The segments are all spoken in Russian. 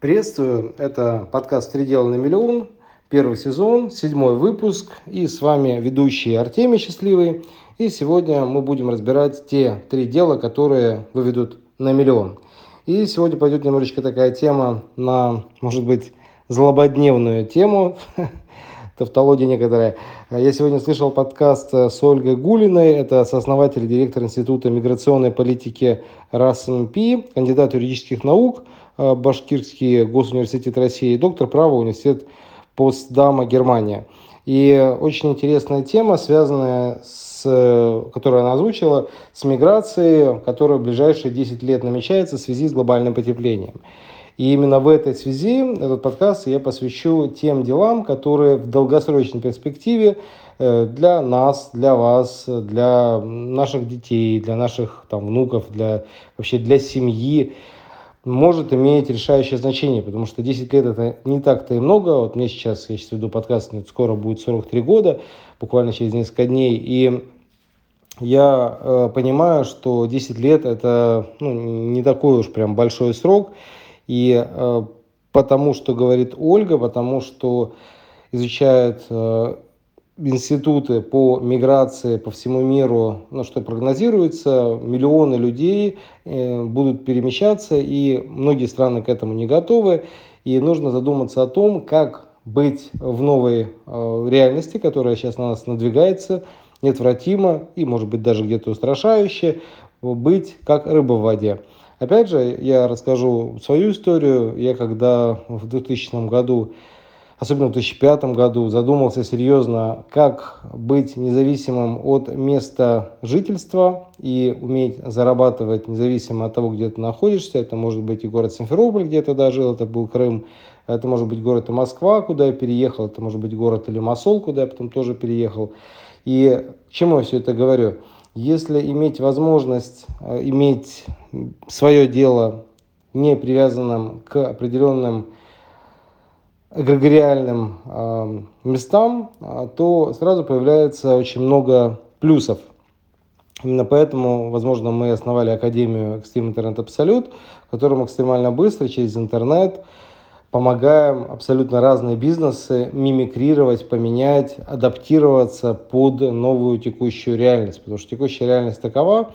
Приветствую, это подкаст «Три дела на миллион», первый сезон, седьмой выпуск, и с вами ведущий Артемий Счастливый. И сегодня мы будем разбирать те три дела, которые выведут на миллион. И сегодня пойдет немножечко такая тема на, может быть, злободневную тему, тавтология некоторая. Я сегодня слышал подкаст с Ольгой Гулиной, это сооснователь и директор Института миграционной политики РАСНП, кандидат юридических наук – Башкирский госуниверситет России, доктор права университет Постдама Германия. И очень интересная тема, связанная с, которую она озвучила, с миграцией, которая в ближайшие 10 лет намечается в связи с глобальным потеплением. И именно в этой связи этот подкаст я посвящу тем делам, которые в долгосрочной перспективе э, для нас, для вас, для наших детей, для наших там, внуков, для, вообще для семьи, может иметь решающее значение, потому что 10 лет это не так-то и много. Вот мне сейчас, я сейчас веду подкаст, скоро будет 43 года, буквально через несколько дней, и я э, понимаю, что 10 лет это ну, не такой уж прям большой срок, и э, потому что говорит Ольга, потому что изучает э, институты по миграции по всему миру, ну, что прогнозируется, миллионы людей э, будут перемещаться, и многие страны к этому не готовы. И нужно задуматься о том, как быть в новой э, реальности, которая сейчас на нас надвигается, неотвратимо и, может быть, даже где-то устрашающе, быть как рыба в воде. Опять же, я расскажу свою историю. Я когда в 2000 году особенно в 2005 году, задумался серьезно, как быть независимым от места жительства и уметь зарабатывать независимо от того, где ты находишься. Это может быть и город Симферополь, где я тогда жил, это был Крым. Это может быть город Москва, куда я переехал. Это может быть город или Масол, куда я потом тоже переехал. И к чему я все это говорю? Если иметь возможность э, иметь свое дело не привязанным к определенным эгрегориальным э, местам, а, то сразу появляется очень много плюсов. Именно поэтому, возможно, мы основали Академию Extreme Internet Absolute, в которой экстремально быстро через интернет помогаем абсолютно разные бизнесы мимикрировать, поменять, адаптироваться под новую текущую реальность. Потому что текущая реальность такова,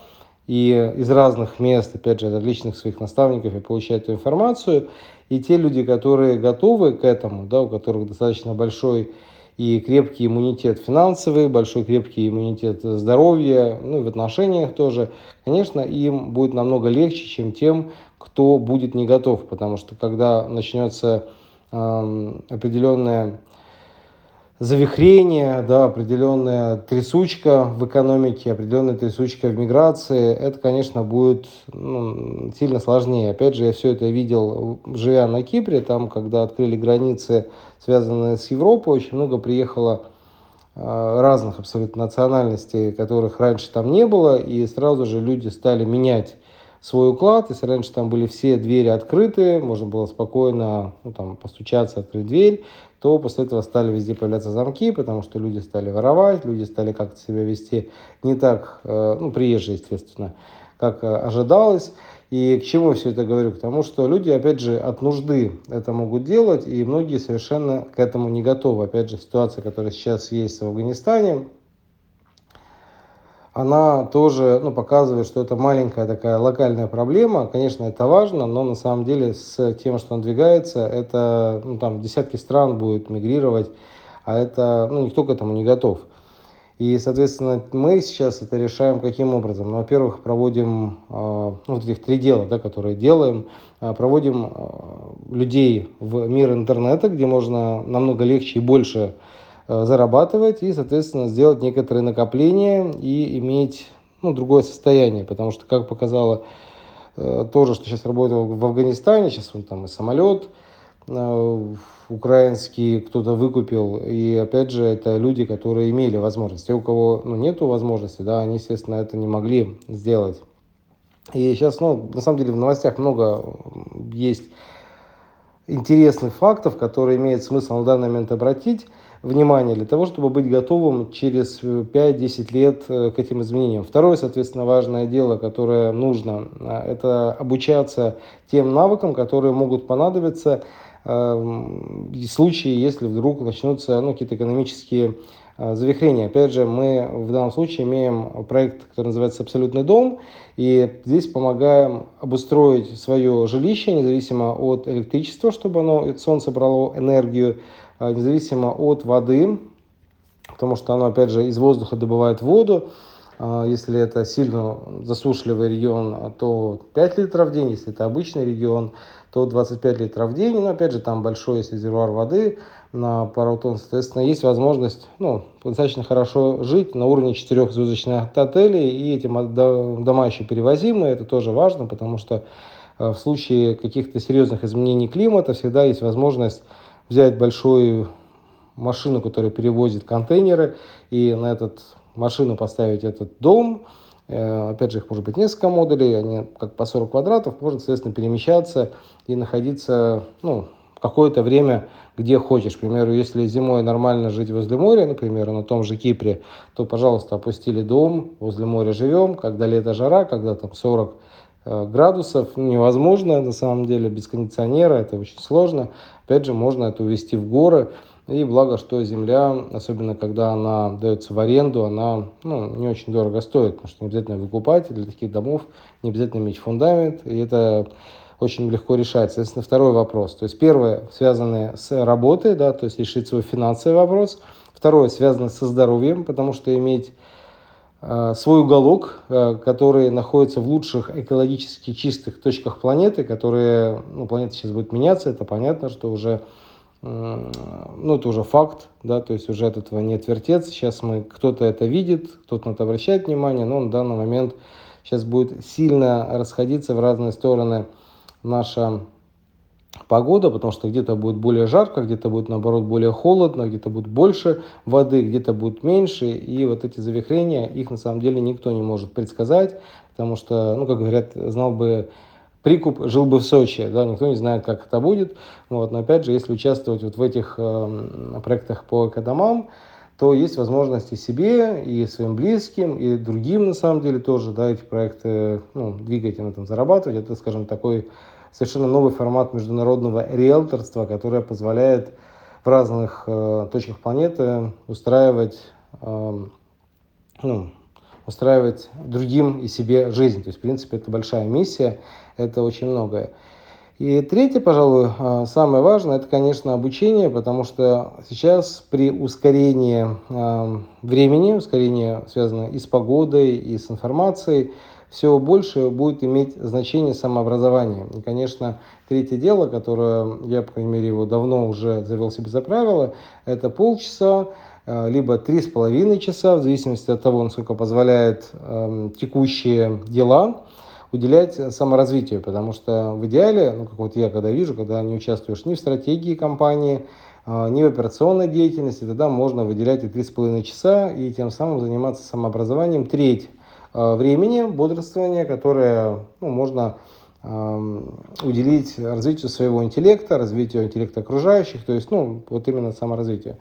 и из разных мест, опять же, от различных своих наставников я получаю эту информацию. И те люди, которые готовы к этому, да, у которых достаточно большой и крепкий иммунитет финансовый, большой крепкий иммунитет здоровья, ну и в отношениях тоже, конечно, им будет намного легче, чем тем, кто будет не готов, потому что когда начнется э, определенная завихрение, да, определенная трясучка в экономике, определенная трясучка в миграции, это, конечно, будет ну, сильно сложнее. Опять же, я все это видел, живя на Кипре, там, когда открыли границы, связанные с Европой, очень много приехало а, разных абсолютно национальностей, которых раньше там не было, и сразу же люди стали менять свой уклад. Если раньше там были все двери открыты, можно было спокойно ну, там, постучаться, открыть дверь, то после этого стали везде появляться замки, потому что люди стали воровать, люди стали как-то себя вести не так, э, ну, приезжие, естественно, как э, ожидалось. И к чему все это говорю? К тому, что люди, опять же, от нужды это могут делать, и многие совершенно к этому не готовы. Опять же, ситуация, которая сейчас есть в Афганистане, она тоже ну, показывает, что это маленькая такая локальная проблема. Конечно, это важно, но на самом деле с тем, что надвигается, это ну, там десятки стран будет мигрировать, а это ну, никто к этому не готов. И, соответственно, мы сейчас это решаем каким образом? Ну, во-первых, проводим э, ну, вот этих три дела, да, которые делаем. Э, проводим э, людей в мир интернета, где можно намного легче и больше зарабатывать и, соответственно, сделать некоторые накопления и иметь ну, другое состояние. Потому что, как показало э, тоже, что сейчас работал в Афганистане, сейчас он там и самолет э, украинский кто-то выкупил. И, опять же, это люди, которые имели возможность. Те, у кого ну, нет возможности, да, они, естественно, это не могли сделать. И сейчас, ну, на самом деле, в новостях много есть интересных фактов, которые имеет смысл на данный момент обратить внимание для того, чтобы быть готовым через 5-10 лет э, к этим изменениям. Второе, соответственно, важное дело, которое нужно, э, это обучаться тем навыкам, которые могут понадобиться эм, в случае, если вдруг начнутся ну, какие-то экономические э, завихрения. Опять же, мы в данном случае имеем проект, который называется «Абсолютный дом», и здесь помогаем обустроить свое жилище, независимо от электричества, чтобы оно, солнце брало энергию, независимо от воды, потому что оно, опять же, из воздуха добывает воду. А, если это сильно засушливый регион, то 5 литров в день, если это обычный регион, то 25 литров в день. Но опять же, там большой есть резервуар воды на пару тонн. Соответственно, есть возможность ну, достаточно хорошо жить на уровне четырехзвездочных отелей. И эти дома еще перевозимые. Это тоже важно, потому что а, в случае каких-то серьезных изменений климата всегда есть возможность взять большую машину, которая перевозит контейнеры, и на эту машину поставить этот дом. Э, опять же, их может быть несколько модулей, они как по 40 квадратов, можно, соответственно, перемещаться и находиться ну, какое-то время где хочешь. К примеру, если зимой нормально жить возле моря, например, на том же Кипре, то, пожалуйста, опустили дом, возле моря живем, когда лето жара, когда там 40 Э, градусов невозможно на самом деле без кондиционера, это очень сложно. Опять же, можно это увезти в горы. И благо, что земля, особенно когда она дается в аренду, она ну, не очень дорого стоит, потому что не обязательно выкупать для таких домов, не обязательно иметь фундамент, и это очень легко решается. Соответственно, второй вопрос. То есть первое, связанное с работой, да, то есть решить свой финансовый вопрос. Второе, связано со здоровьем, потому что иметь Э, свой уголок, э, который находится в лучших экологически чистых точках планеты, которые, ну, планета сейчас будет меняться, это понятно, что уже, ну, это уже факт, да, то есть уже от этого не отвертеться. Сейчас мы, кто-то это видит, кто-то на это обращает внимание, но на данный момент сейчас будет сильно расходиться в разные стороны наша погода, потому что где-то будет более жарко, где-то будет наоборот более холодно, где-то будет больше воды, где-то будет меньше. И вот эти завихрения, их на самом деле никто не может предсказать, потому что, ну, как говорят, знал бы прикуп, жил бы в Сочи, да, никто не знает, как это будет. Вот, но опять же, если участвовать вот в этих э, проектах по экодомам, то есть возможности себе и своим близким, и другим, на самом деле, тоже, да, эти проекты, ну, двигать и на этом зарабатывать. Это, скажем, такой совершенно новый формат международного риэлторства, которое позволяет в разных э, точках планеты устраивать, э, ну, устраивать другим и себе жизнь. То есть, в принципе, это большая миссия, это очень многое. И третье, пожалуй, э, самое важное, это, конечно, обучение, потому что сейчас при ускорении э, времени, ускорении связанное и с погодой, и с информацией, все больше будет иметь значение самообразование. И, конечно, третье дело, которое я, по крайней мере, его давно уже завел себе за правило, это полчаса, э, либо три с половиной часа, в зависимости от того, насколько позволяет э, текущие дела, уделять саморазвитию, потому что в идеале, ну как вот я когда вижу, когда не участвуешь ни в стратегии компании, э, ни в операционной деятельности, тогда можно выделять и три с половиной часа и тем самым заниматься самообразованием. Треть времени бодрствования, которое ну, можно э, уделить развитию своего интеллекта, развитию интеллекта окружающих, то есть, ну, вот именно саморазвитию.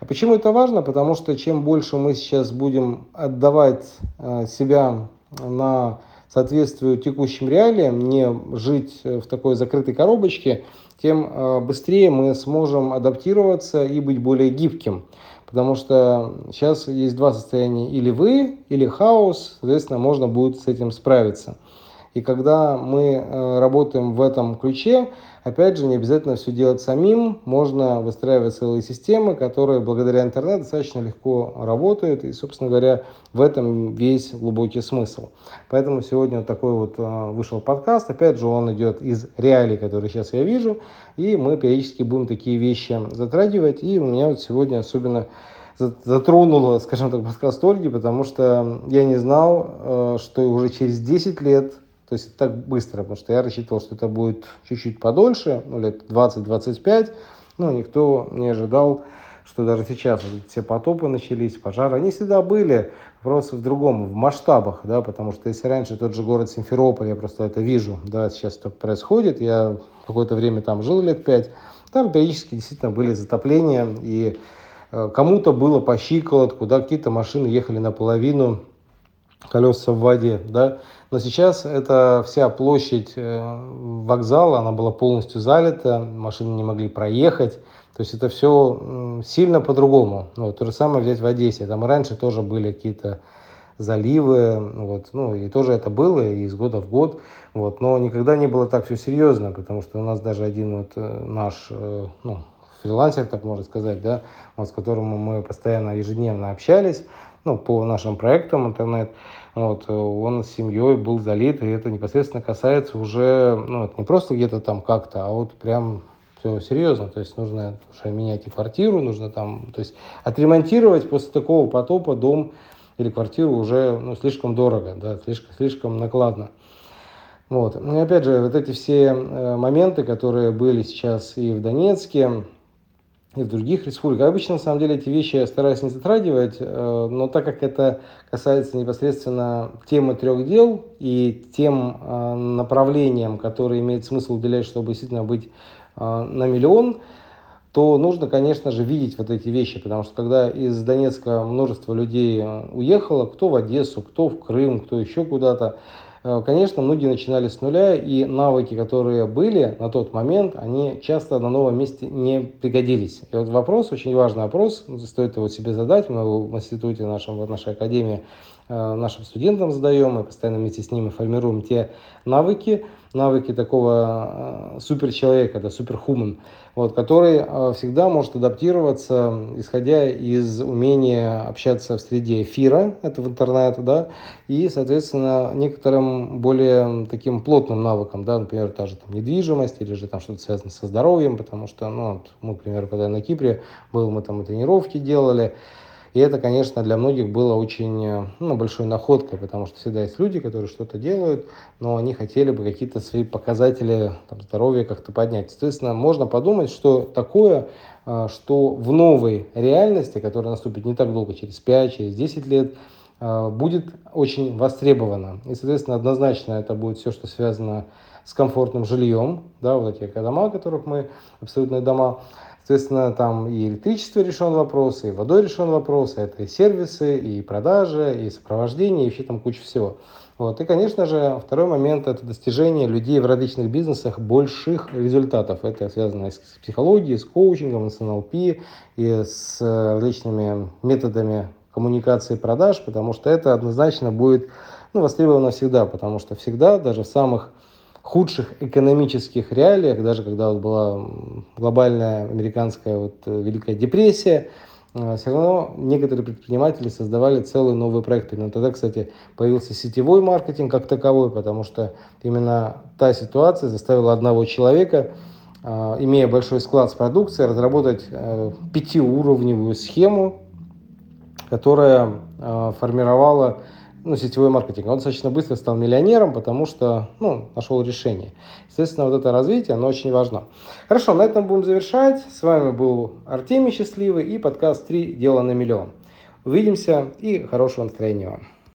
А почему это важно? Потому что чем больше мы сейчас будем отдавать э, себя на соответствию текущим реалиям, не жить в такой закрытой коробочке, тем быстрее мы сможем адаптироваться и быть более гибким. Потому что сейчас есть два состояния, или вы, или хаос, соответственно, можно будет с этим справиться. И когда мы э, работаем в этом ключе, опять же, не обязательно все делать самим, можно выстраивать целые системы, которые благодаря интернету достаточно легко работают, и, собственно говоря, в этом весь глубокий смысл. Поэтому сегодня такой вот э, вышел подкаст, опять же, он идет из реалий, которые сейчас я вижу, и мы периодически будем такие вещи затрагивать, и у меня вот сегодня особенно затронуло, скажем так, подкаст Ольги, потому что я не знал, э, что уже через 10 лет то есть так быстро, потому что я рассчитывал, что это будет чуть-чуть подольше, ну, лет 20-25, но никто не ожидал, что даже сейчас все потопы начались, пожары, они всегда были, просто в другом, в масштабах, да, потому что если раньше тот же город Симферополь, я просто это вижу, да, сейчас это происходит, я какое-то время там жил лет пять, там периодически действительно были затопления, и Э, кому-то было по щиколотку, да, какие-то машины ехали наполовину, колеса в воде, да. Но сейчас эта вся площадь э, вокзала, она была полностью залита, машины не могли проехать. То есть это все сильно по-другому. Вот, то же самое взять в Одессе. Там раньше тоже были какие-то заливы, вот, ну, и тоже это было и из года в год, вот, но никогда не было так все серьезно, потому что у нас даже один вот э, наш, э, ну, фрилансер, так можно сказать, да, вот, с которым мы постоянно ежедневно общались, ну, по нашим проектам интернет, вот, он с семьей был залит, и это непосредственно касается уже, ну, это не просто где-то там как-то, а вот прям все серьезно, то есть нужно уже менять и квартиру, нужно там, то есть отремонтировать после такого потопа дом или квартиру уже ну, слишком дорого, да, слишком, слишком накладно. Вот. Ну и опять же, вот эти все э, моменты, которые были сейчас и в Донецке, и в других республиках. Обычно, на самом деле, эти вещи я стараюсь не затрагивать, э, но так как это касается непосредственно темы трех дел и тем э, направлениям, которые имеет смысл уделять, чтобы действительно быть на миллион, то нужно, конечно же, видеть вот эти вещи, потому что когда из Донецка множество людей уехало, кто в Одессу, кто в Крым, кто еще куда-то, Э, конечно, многие начинали с нуля, и навыки, которые были на тот момент, они часто на новом месте не пригодились. И вот вопрос, очень важный вопрос, стоит его себе задать, мы в институте нашем, в нашей академии э, нашим студентам задаем, мы постоянно вместе с ними формируем те навыки, навыки такого э, суперчеловека, да, суперхуман, вот, который э, всегда может адаптироваться, исходя из умения общаться в среде эфира, это в интернете, да, и, соответственно, некоторым более таким плотным навыкам, да, например, та же там, недвижимость или же там что-то связано со здоровьем, потому что, ну, вот, мы, например, когда на Кипре был, мы там и тренировки делали, и это, конечно, для многих было очень э, ну, большой находкой, потому что всегда есть люди, которые что-то делают, но они хотели бы какие-то свои показатели там, здоровья как-то поднять. Соответственно, можно подумать, что такое, э, что в новой реальности, которая наступит не так долго, через 5, через 10 лет, э, будет очень востребовано. И, соответственно, однозначно это будет все, что связано с комфортным жильем, да, вот эти дома, которых мы, абсолютные дома, Соответственно, там и электричество решен вопрос, и водой решен вопрос, это и сервисы, и продажи, и сопровождение, и вообще там куча всего. Вот. И, конечно же, второй момент – это достижение людей в различных бизнесах больших результатов. Это связано с психологией, с коучингом, с НЛП и с различными методами коммуникации продаж, потому что это однозначно будет ну, востребовано всегда, потому что всегда, даже в самых худших экономических реалиях, даже когда вот была глобальная американская вот э, Великая депрессия, э, все равно некоторые предприниматели создавали целые новые проекты. Но тогда, кстати, появился сетевой маркетинг как таковой, потому что именно та ситуация заставила одного человека, э, имея большой склад с продукцией, разработать пятиуровневую схему, которая формировала ну, сетевой маркетинг. Он достаточно быстро стал миллионером, потому что ну, нашел решение. Естественно, вот это развитие, оно очень важно. Хорошо, на этом будем завершать. С вами был Артемий Счастливый и подкаст «Три дела на миллион». Увидимся и хорошего настроения вам.